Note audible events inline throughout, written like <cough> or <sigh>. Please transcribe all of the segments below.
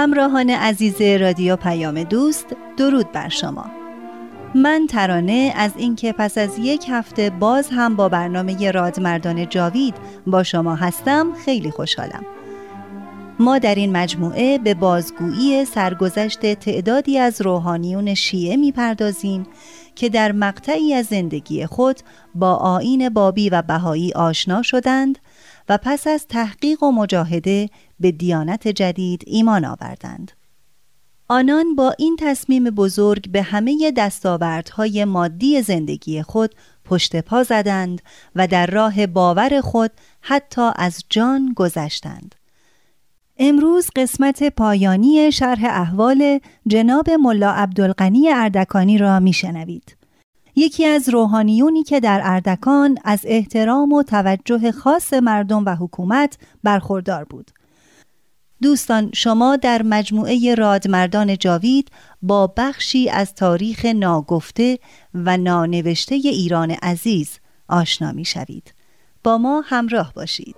همراهان عزیز رادیو پیام دوست درود بر شما. من ترانه از اینکه پس از یک هفته باز هم با برنامه رادمردان جاوید با شما هستم خیلی خوشحالم. ما در این مجموعه به بازگویی سرگذشت تعدادی از روحانیون شیعه می‌پردازیم که در مقطعی از زندگی خود با آین بابی و بهایی آشنا شدند و پس از تحقیق و مجاهده به دیانت جدید ایمان آوردند. آنان با این تصمیم بزرگ به همه دستاوردهای مادی زندگی خود پشت پا زدند و در راه باور خود حتی از جان گذشتند. امروز قسمت پایانی شرح احوال جناب ملا عبدالغنی اردکانی را میشنوید. یکی از روحانیونی که در اردکان از احترام و توجه خاص مردم و حکومت برخوردار بود. دوستان شما در مجموعه رادمردان جاوید با بخشی از تاریخ ناگفته و نانوشته ایران عزیز آشنا می شوید. با ما همراه باشید.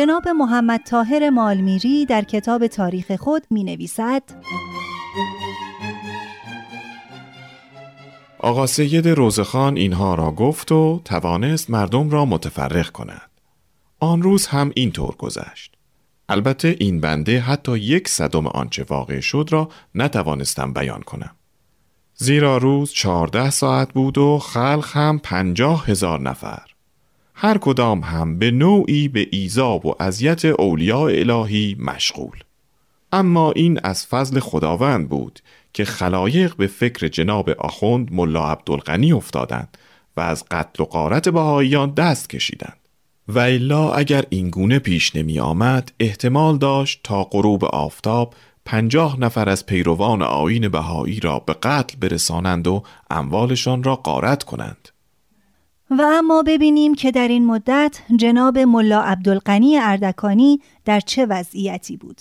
جناب محمد تاهر مالمیری در کتاب تاریخ خود می نویسد آقا سید روزخان اینها را گفت و توانست مردم را متفرق کند. آن روز هم اینطور گذشت. البته این بنده حتی یک صدم آنچه واقع شد را نتوانستم بیان کنم. زیرا روز چهارده ساعت بود و خلق هم پنجاه هزار نفر. هر کدام هم به نوعی به ایزاب و اذیت اولیاء الهی مشغول. اما این از فضل خداوند بود که خلایق به فکر جناب آخوند ملا عبدالغنی افتادند و از قتل و قارت بهاییان دست کشیدند. و الا اگر این گونه پیش نمی آمد احتمال داشت تا غروب آفتاب پنجاه نفر از پیروان آین بهایی را به قتل برسانند و اموالشان را قارت کنند. و اما ببینیم که در این مدت جناب ملا عبدالقنی اردکانی در چه وضعیتی بود.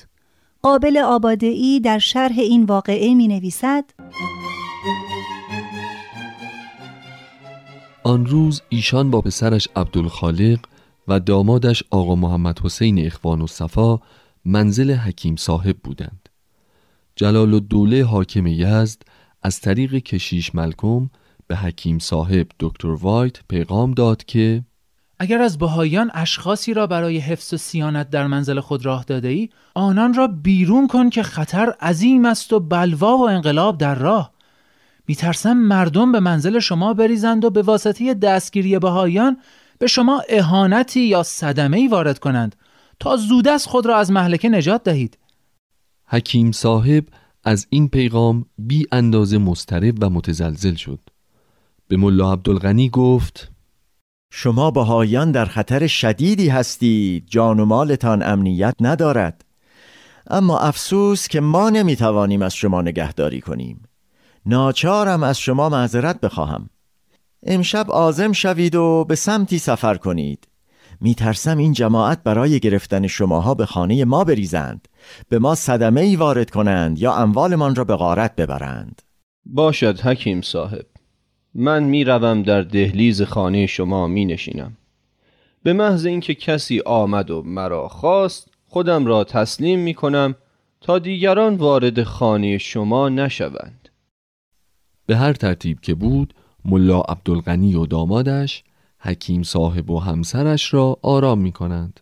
قابل آبادهی در شرح این واقعه می نویسد آن روز ایشان با پسرش عبدالخالق و دامادش آقا محمد حسین اخوان و صفا منزل حکیم صاحب بودند. جلال الدوله حاکم یزد از طریق کشیش ملکم به حکیم صاحب دکتر وایت پیغام داد که اگر از بهاییان اشخاصی را برای حفظ و سیانت در منزل خود راه داده ای آنان را بیرون کن که خطر عظیم است و بلوا و انقلاب در راه. میترسم مردم به منزل شما بریزند و به واسطه دستگیری بهاییان به شما اهانتی یا صدمه وارد کنند تا زودست خود را از محلکه نجات دهید. حکیم صاحب از این پیغام بی اندازه مسترب و متزلزل شد. به ملا عبدالغنی گفت شما بهایان در خطر شدیدی هستید جان و مالتان امنیت ندارد. اما افسوس که ما نمی‌توانیم از شما نگهداری کنیم. ناچارم از شما معذرت بخواهم. امشب آزم شوید و به سمتی سفر کنید. میترسم این جماعت برای گرفتن شماها به خانه ما بریزند. به ما صدمه ای وارد کنند یا اموالمان را به غارت ببرند. باشد حکیم صاحب. من می‌روم در دهلیز خانه شما می نشینم به محض اینکه کسی آمد و مرا خواست خودم را تسلیم می کنم تا دیگران وارد خانه شما نشوند. به هر ترتیب که بود ملا عبدالغنی و دامادش حکیم صاحب و همسرش را آرام می کنند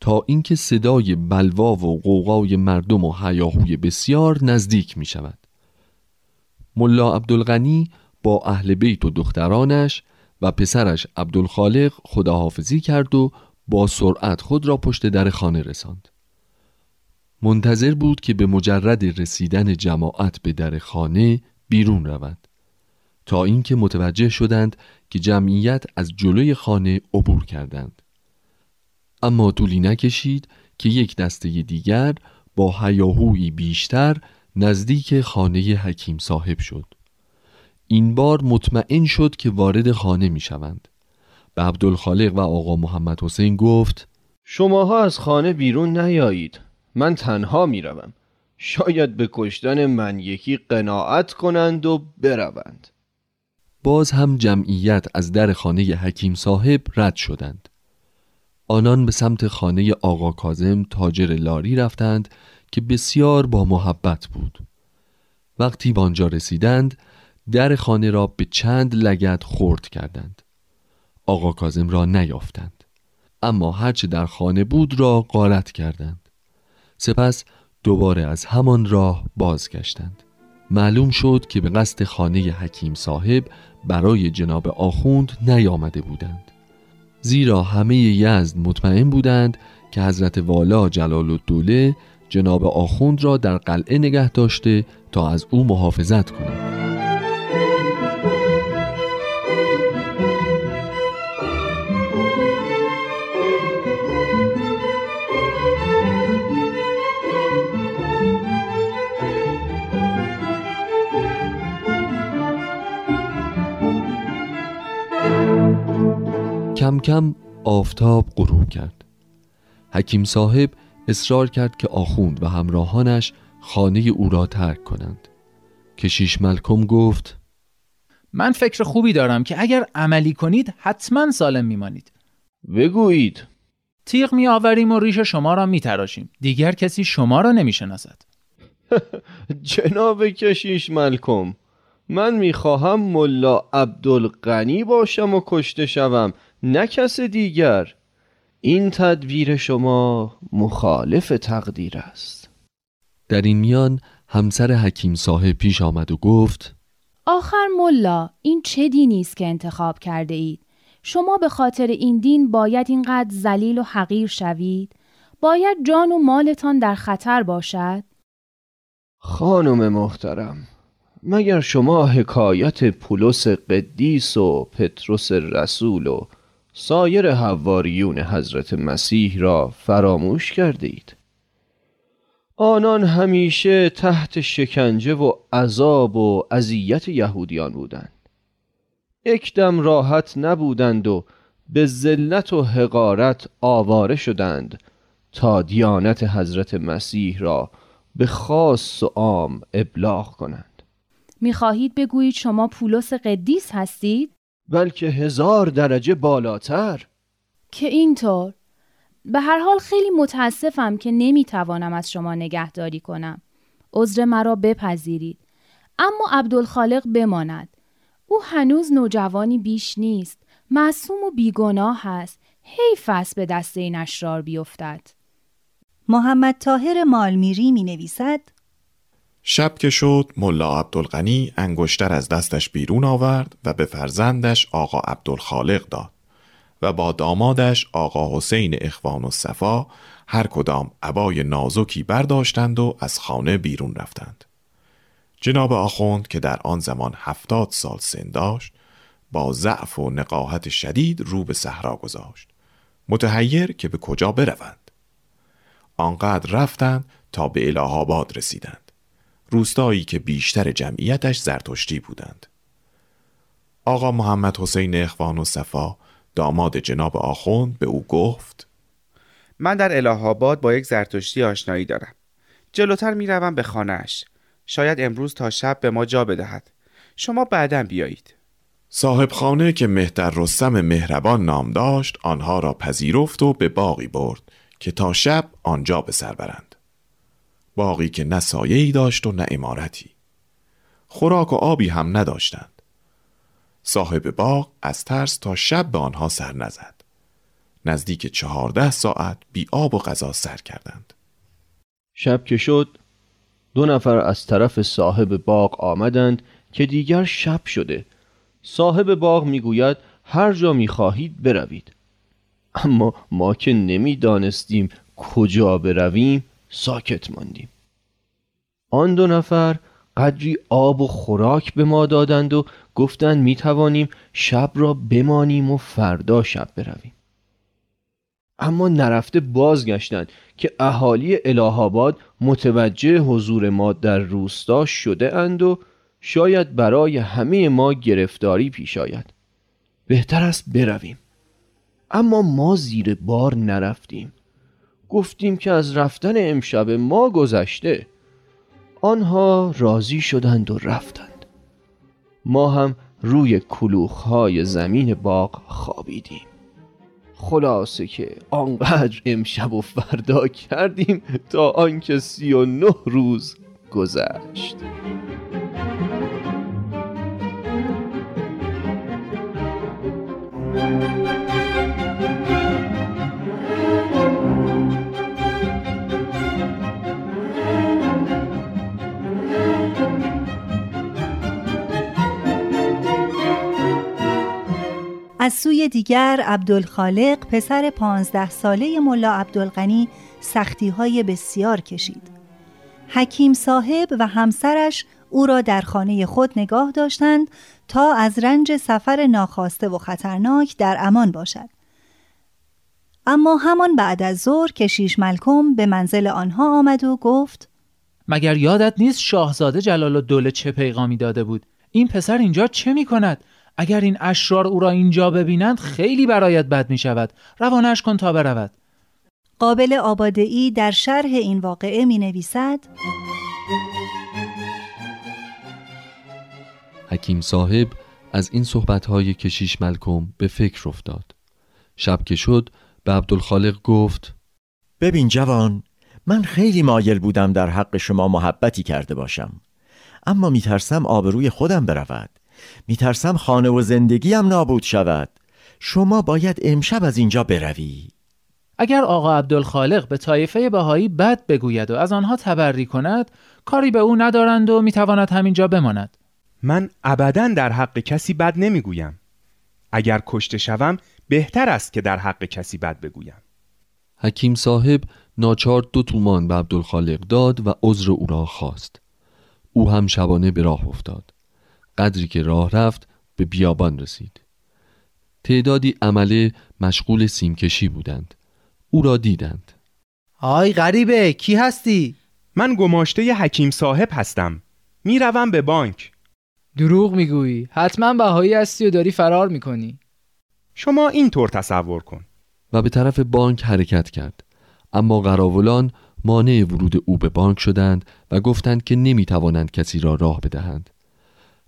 تا اینکه صدای بلوا و قوقای مردم و حیاهوی بسیار نزدیک می شود ملا عبدالغنی با اهل بیت و دخترانش و پسرش عبدالخالق خداحافظی کرد و با سرعت خود را پشت در خانه رساند. منتظر بود که به مجرد رسیدن جماعت به در خانه بیرون رود. تا اینکه متوجه شدند که جمعیت از جلوی خانه عبور کردند. اما طولی نکشید که یک دسته دیگر با هیاهویی بیشتر نزدیک خانه حکیم صاحب شد. این بار مطمئن شد که وارد خانه می شوند به عبدالخالق و آقا محمد حسین گفت شماها از خانه بیرون نیایید. من تنها می روم. شاید به کشتن من یکی قناعت کنند و بروند. باز هم جمعیت از در خانه حکیم صاحب رد شدند. آنان به سمت خانه آقا کازم تاجر لاری رفتند که بسیار با محبت بود. وقتی به آنجا رسیدند در خانه را به چند لگت خورد کردند. آقا کازم را نیافتند. اما هرچه در خانه بود را غارت کردند. سپس دوباره از همان راه بازگشتند. معلوم شد که به قصد خانه حکیم صاحب برای جناب آخوند نیامده بودند. زیرا همه یزد مطمئن بودند که حضرت والا جلال الدوله جناب آخوند را در قلعه نگه داشته تا از او محافظت کند. کم کم آفتاب غروب کرد. حکیم صاحب اصرار کرد که آخوند و همراهانش خانه او را ترک کنند. کشیش ملکم گفت من فکر خوبی دارم که اگر عملی کنید حتما سالم میمانید. بگویید. تیغ می آوریم و ریش شما را می تراشیم. دیگر کسی شما را نمی شناسد. <laughs> جناب کشیش ملکم من می‌خواهم ملا عبدالغنی باشم و کشته شوم. نه کس دیگر. این تدبیر شما مخالف تقدیر است. در این میان همسر حکیم صاحب پیش آمد و گفت آخر ملا این چه دینی است که انتخاب کرده اید؟ شما به خاطر این دین باید اینقدر ذلیل و حقیر شوید؟ باید جان و مالتان در خطر باشد؟ خانم محترم مگر شما حکایت پولس قدیس و پتروس رسول و سایر حواریون حضرت مسیح را فراموش کردید. آنان همیشه تحت شکنجه و عذاب و اذیت یهودیان بودند. یک دم راحت نبودند و به ذلت و حقارت آواره شدند تا دیانت حضرت مسیح را به خاص و عام ابلاغ کنند. می‌خواهید بگویید شما پولس قدیس هستید؟ بلکه هزار درجه بالاتر. که اینطور. به هر حال خیلی متاسفم که نمی‌توانم از شما نگهداری کنم. عذر مرا بپذیرید. اما عبدالخالق بماند. او هنوز نوجوانی بیش نیست. معصوم و بیگناه است. حیف است به دست این اشرار بیفتد. محمد طاهر مالمیری می نویسد شب که شد ملا عبدالغنی انگشتر از دستش بیرون آورد و به فرزندش آقا عبدالخالق داد و با دامادش آقا حسین اخوان و صفا هر کدام عبای نازکی برداشتند و از خانه بیرون رفتند. جناب آخوند که در آن زمان هفتاد سال سن داشت با ضعف و نقاهت شدید رو به صحرا گذاشت. متحیر که به کجا بروند؟ آنقدر رفتند تا به اله رسیدند. روستایی که بیشتر جمعیتش زرتشتی بودند. آقا محمد حسین اخوان و صفا داماد جناب آخوند به او گفت من در اله آباد با یک زرتشتی آشنایی دارم. جلوتر می‌روم به خانهاش. شاید امروز تا شب به ما جا بدهد. شما بعدا بیایید. صاحب خانه که مهتر رستم مهربان نام داشت آنها را پذیرفت و به باقی برد که تا شب آنجا به سر برند. باقی که نه سایه‌ای داشت و نه امارتی خوراک و آبی هم نداشتند. صاحب باغ از ترس تا شب به آنها سر نزد. نزدیک چهارده ساعت بی آب و غذا سر کردند. شب که شد دو نفر از طرف صاحب باغ آمدند که دیگر شب شده. صاحب باغ می‌گوید هر جا می‌خواهید بروید. اما ما که نمی‌دانستیم کجا برویم ساکت ماندیم. آن دو نفر قدری آب و خوراک به ما دادند و گفتند می توانیم شب را بمانیم و فردا شب برویم. اما نرفته بازگشتند که اهالی الهاباد متوجه حضور ما در روستا شده اند و شاید برای همه ما گرفتاری پیش آید. بهتر است برویم. اما ما زیر بار نرفتیم. گفتیم که از رفتن امشب ما گذشته. آنها راضی شدند و رفتند. ما هم روی کلوخهای زمین باغ خوابیدیم. خلاصه که آنقدر امشب و فردا کردیم تا آنکه سی و نه روز گذشت. از سوی دیگر عبدالخالق پسر پانزده ساله ملا عبدالغنی سختی های بسیار کشید. حکیم صاحب و همسرش او را در خانه خود نگاه داشتند تا از رنج سفر ناخواسته و خطرناک در امان باشد. اما همان بعد از ظهر کشیش ملکم به منزل آنها آمد و گفت مگر یادت نیست شاهزاده جلال الدوله چه پیغامی داده بود این پسر اینجا چه می کند اگر این اشرار او را اینجا ببینند خیلی برایت بد می شود روانش کن تا برود. قابل آبادهی در شرح این واقعه می نویسد حکیم صاحب از این صحبتهای کشیش ملکم به فکر افتاد. شب که شد به عبدالخالق گفت ببین جوان من خیلی مایل بودم در حق شما محبتی کرده باشم. اما میترسم آبروی خودم برود. میترسم خانه و زندگیم نابود شود. شما باید امشب از اینجا بروی. اگر آقا عبدالخالق به طایفه بهایی بد بگوید و از آنها تبری کند کاری به او ندارند و می‌تواند همینجا بماند. من ابدا در حق کسی بد نمی‌گویم. اگر کشته شوم بهتر است که در حق کسی بد بگویم. حکیم صاحب ناچار دو تومان به عبدالخالق داد و عذر او را خواست. او هم شبانه به راه افتاد. قدری که راه رفت به بیابان رسید. تعدادی عمله مشغول سیمکشی بودند. او را دیدند. آی غریبه کی هستی؟ من گماشته حکیم صاحب هستم. می‌روم به بانک. دروغ می‌گویی. حتما بهایی هستی و داری فرار می‌کنی. شما اینطور تصور کن. و به طرف بانک حرکت کرد. اما قراولان مانع ورود او به بانک شدند و گفتند که نمی‌توانند کسی را راه بدهند.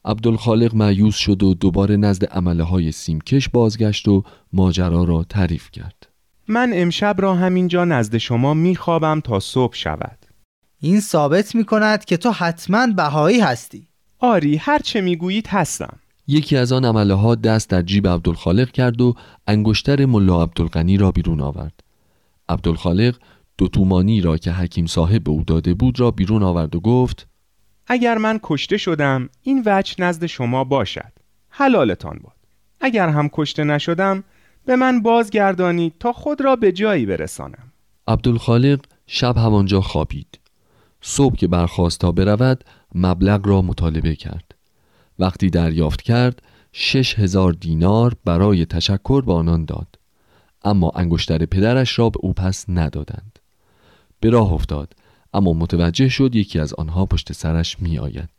عبدالخالق معیوس شد و دوباره نزد عمله های سیمکش بازگشت و ماجرا را تعریف کرد. من امشب را همینجا نزد شما میخوابم تا صبح شود. این ثابت می‌کند که تو حتما بهایی هستی. آری هر چه می‌گویید هستم. یکی از آن عمله ها دست در جیب عبدالخالق کرد و انگشتر ملا عبدالغنی را بیرون آورد. عبدالخالق دو تومانی را که حکیم صاحب به او داده بود را بیرون آورد و گفت اگر من کشته شدم این وجه نزد شما باشد. حلالتان باد. اگر هم کشته نشدم به من بازگردانید تا خود را به جایی برسانم. عبدالخالق شب همانجا خوابید. صبح که برخواست تا برود مبلغ را مطالبه کرد. وقتی دریافت کرد شش هزار دینار برای تشکر به آنان داد. اما انگشتر پدرش را به او پس ندادند. به راه افتاد. اما متوجه شد یکی از آنها پشت سرش می آید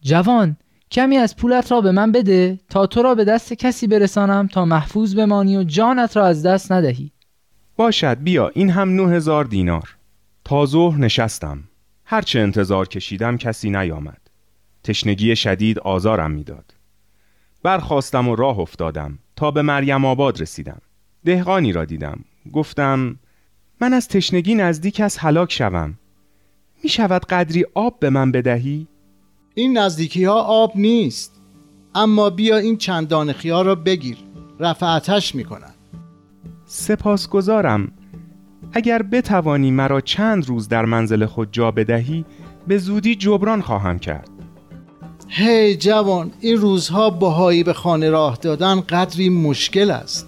جوان کمی از پولت را به من بده تا تو را به دست کسی برسانم تا محفوظ بمانی و جانت را از دست ندهی. باشد بیا این هم نه هزار دینار. تا ظهر نشستم. هرچه انتظار کشیدم کسی نیامد. تشنگی شدید آزارم می‌داد. برخواستم و راه افتادم تا به مریم آباد رسیدم. دهقانی را دیدم. گفتم من از تشنگی نزدیک از هلاک شوم. می شود قدری آب به من بدهی؟ این نزدیکی ها آب نیست. اما بیا این چندان خیار را بگیر. رفعتش می کنن سپاسگزارم. اگر بتوانی مرا چند روز در منزل خود جا بدهی به زودی جبران خواهم کرد. هی hey, جوان این روزها بهایی به خانه راه دادن قدری مشکل است.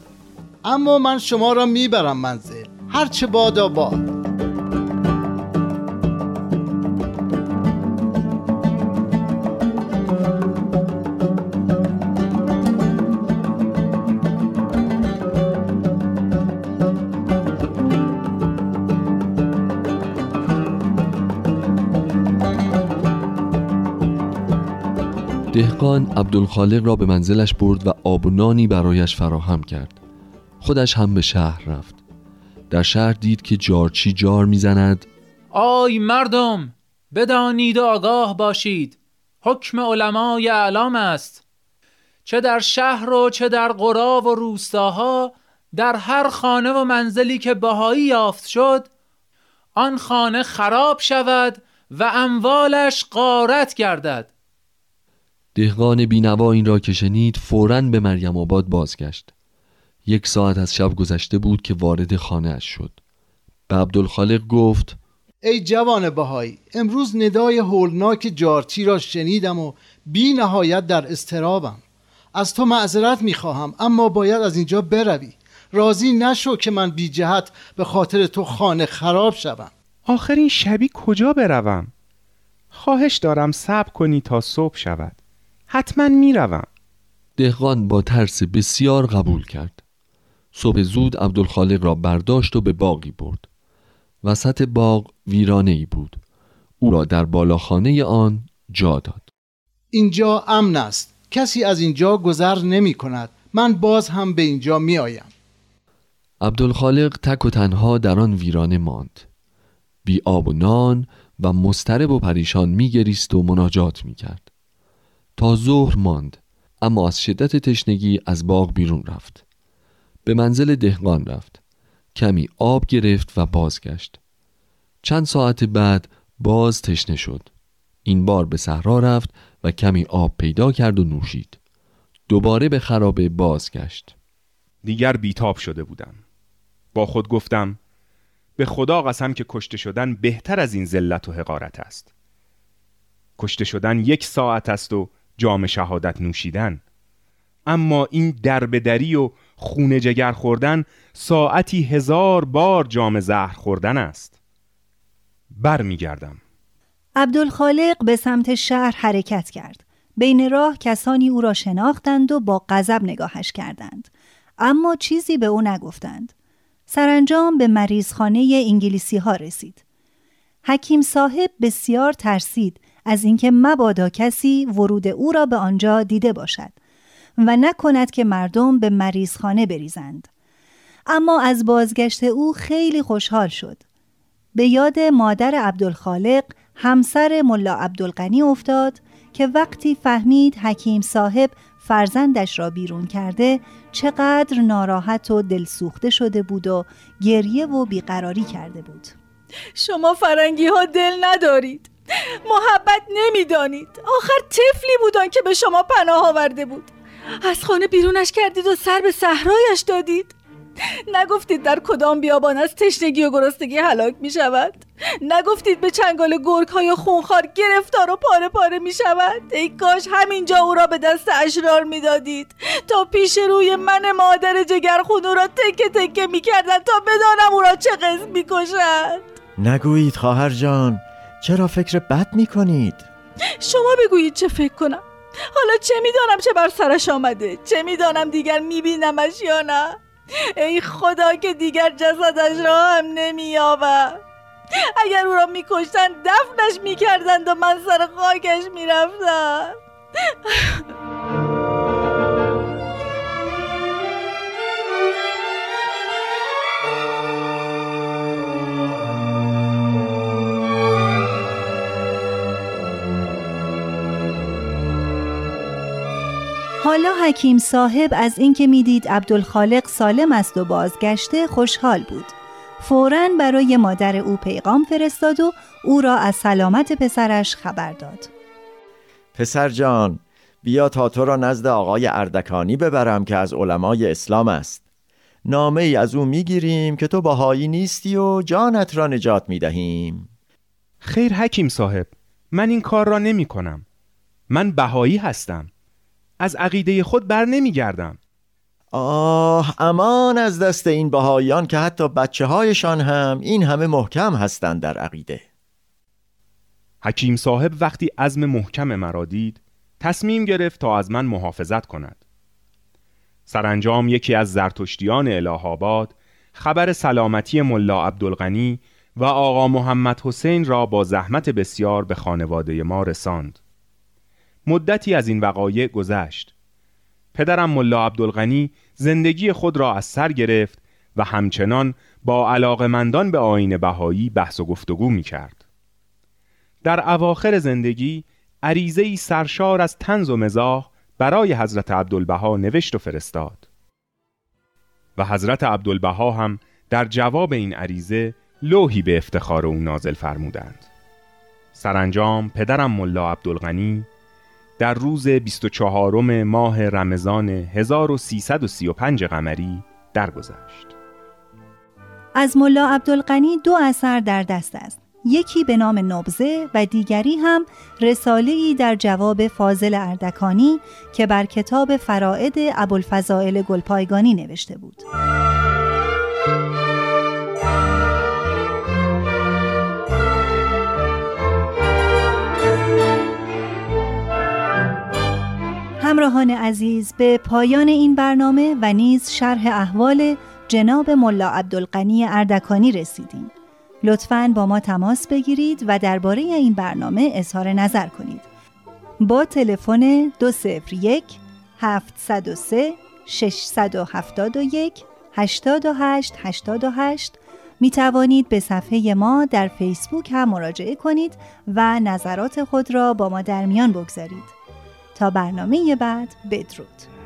اما من شما را می‌برم منزل. هرچه بادا باد. دهقان عبدالخالق را به منزلش برد و آب و نانی برایش فراهم کرد. خودش هم به شهر رفت. در شهر دید که جارچی جار می‌زند. آی مردم بدانید و آگاه باشید. حکم علمای اعلام است. چه در شهر و چه در قرا و روستاها در هر خانه و منزلی که بهایی یافت شد آن خانه خراب شود و اموالش قارت گردد. دهقان بینوا این را که شنید فوراً به مریم آباد بازگشت. یک ساعت از شب گذشته بود که وارد خانه اش شد. به عبدالخالق گفت ای جوان بهایی امروز ندای هولناک جارچی را شنیدم و بی نهایت در استرابم از تو معذرت می‌خواهم اما باید از اینجا بروی. راضی نشو که من بی جهت به خاطر تو خانه خراب شوم. آخرین شبی کجا بروم؟ خواهش دارم صبر کنی تا صبح شود. حتما می‌روم دهقان با ترس بسیار قبول کرد. صبح زود عبدالخالق را برداشت و به باقی برد. وسط باغ ویرانه ای بود. او را در بالاخانه آن جا داد. اینجا امن است. کسی از اینجا گذر نمی کند. من باز هم به اینجا می آیم. عبدالخالق تک و تنها در آن ویرانه ماند. بی آب و نان و مسترب و پریشان می گریست و مناجات می کرد. تا ظهر ماند اما از شدت تشنگی از باغ بیرون رفت. به منزل دهقان رفت. کمی آب گرفت و بازگشت. چند ساعت بعد باز تشنه شد. این بار به صحرا رفت و کمی آب پیدا کرد و نوشید. دوباره به خرابه بازگشت. دیگر بیتاب شده بودم. با خود گفتم به خدا قسم که کشته شدن بهتر از این ذلت و حقارت است. کشته شدن یک ساعت است و جام شهادت نوشیدن. اما این دربدری و خونه جگر خوردن ساعتی هزار بار جام زهر خوردن است. بر می گردم عبدالخالق به سمت شهر حرکت کرد. بین راه کسانی او را شناختند و با غضب نگاهش کردند. اما چیزی به او نگفتند. سرانجام به مریضخانه انگلیسی ها رسید. حکیم صاحب بسیار ترسید از اینکه مبادا کسی ورود او را به آنجا دیده باشد. و نکند که مردم به مریضخانه بریزند. اما از بازگشت او خیلی خوشحال شد. به یاد مادر عبدالخالق همسر ملا عبدالغنی افتاد که وقتی فهمید حکیم صاحب فرزندش را بیرون کرده چقدر ناراحت و دلسوخته شده بود و گریه و بیقراری کرده بود. شما فرنگی ها دل ندارید. محبت نمی‌دانید. آخر طفلی بودن که به شما پناه آورده بود. از خانه بیرونش کردید و سر به صحرایش دادید. نگفتید در کدام بیابان از تشنگی و گرسنگی هلاک می شود؟ نگفتید به چنگال گرگ های خونخوار گرفتار و پاره پاره می شود؟ ای کاش همینجا او را به دست اشرار می دادید. تا پیش روی من مادر جگرخون او را تکه تکه می کردن تا بدانم او را چه قسم می کشند نگویید خواهر جان چرا فکر بد می کنید؟ شما بگویید چه فکر کنم. حالا چه می‌دانم چه بر سرش آمده؟ چه می‌دانم دیگر میبینمش یا نه؟ ای خدا که دیگر جسدش را هم نمییابم اگر او را میکشتن دفنش می‌کردند و من سر خاکش می‌رفتم. حالا حکیم صاحب از اینکه می‌دید عبدالخالق سالم است و بازگشته خوشحال بود. فوراً برای مادر او پیغام فرستاد و او را از سلامت پسرش خبر داد. پسر جان بیا تا تو را نزد آقای اردکانی ببرم که از علمای اسلام است. نامه ای از او می‌گیریم که تو باهایی نیستی و جانت را نجات می‌دهیم. خیر حکیم صاحب من این کار را نمی کنم. من بهایی هستم. از عقیده خود بر نمی گردم. آه امان از دست این بهاییان که حتی بچه هایشان هم این همه محکم هستند در عقیده. حکیم صاحب وقتی عزم محکم مرا دید تصمیم گرفت تا از من محافظت کند. سرانجام یکی از زرتشتیان اله خبر سلامتی ملا عبدالغنی و آقا محمد حسین را با زحمت بسیار به خانواده ما رساند. مدتی از این وقایع گذشت. پدرم ملا عبدالغنی زندگی خود را از سر گرفت و همچنان با علاقمندان به آین بهایی بحث و گفتگو می کرد. در اواخر زندگی عریضه سرشار از تنز و مزاح برای حضرت عبدالبها نوشت و فرستاد. و حضرت عبدالبها هم در جواب این عریضه لوحی به افتخار او نازل فرمودند. سرانجام پدرم ملا عبدالغنی در روز 24 ماه رمضان 1335 قمری درگذشت. از ملا عبدالقنی دو اثر در دست است. یکی به نام نبزه و دیگری هم رساله ای در جواب فاضل اردکانی که بر کتاب فرائد ابوالفضائل گلپایگانی نوشته بود. همراهان عزیز به پایان این برنامه و نیز شرح احوال جناب ملا عبدالقنی اردکانی رسیدیم. لطفاً با ما تماس بگیرید و درباره این برنامه اظهار نظر کنید. با تلفن 201 703 671 828 88 می توانید به صفحه ما در فیسبوک هم مراجعه کنید و نظرات خود را با ما در میان بگذارید. تا برنامه بعد بدرود.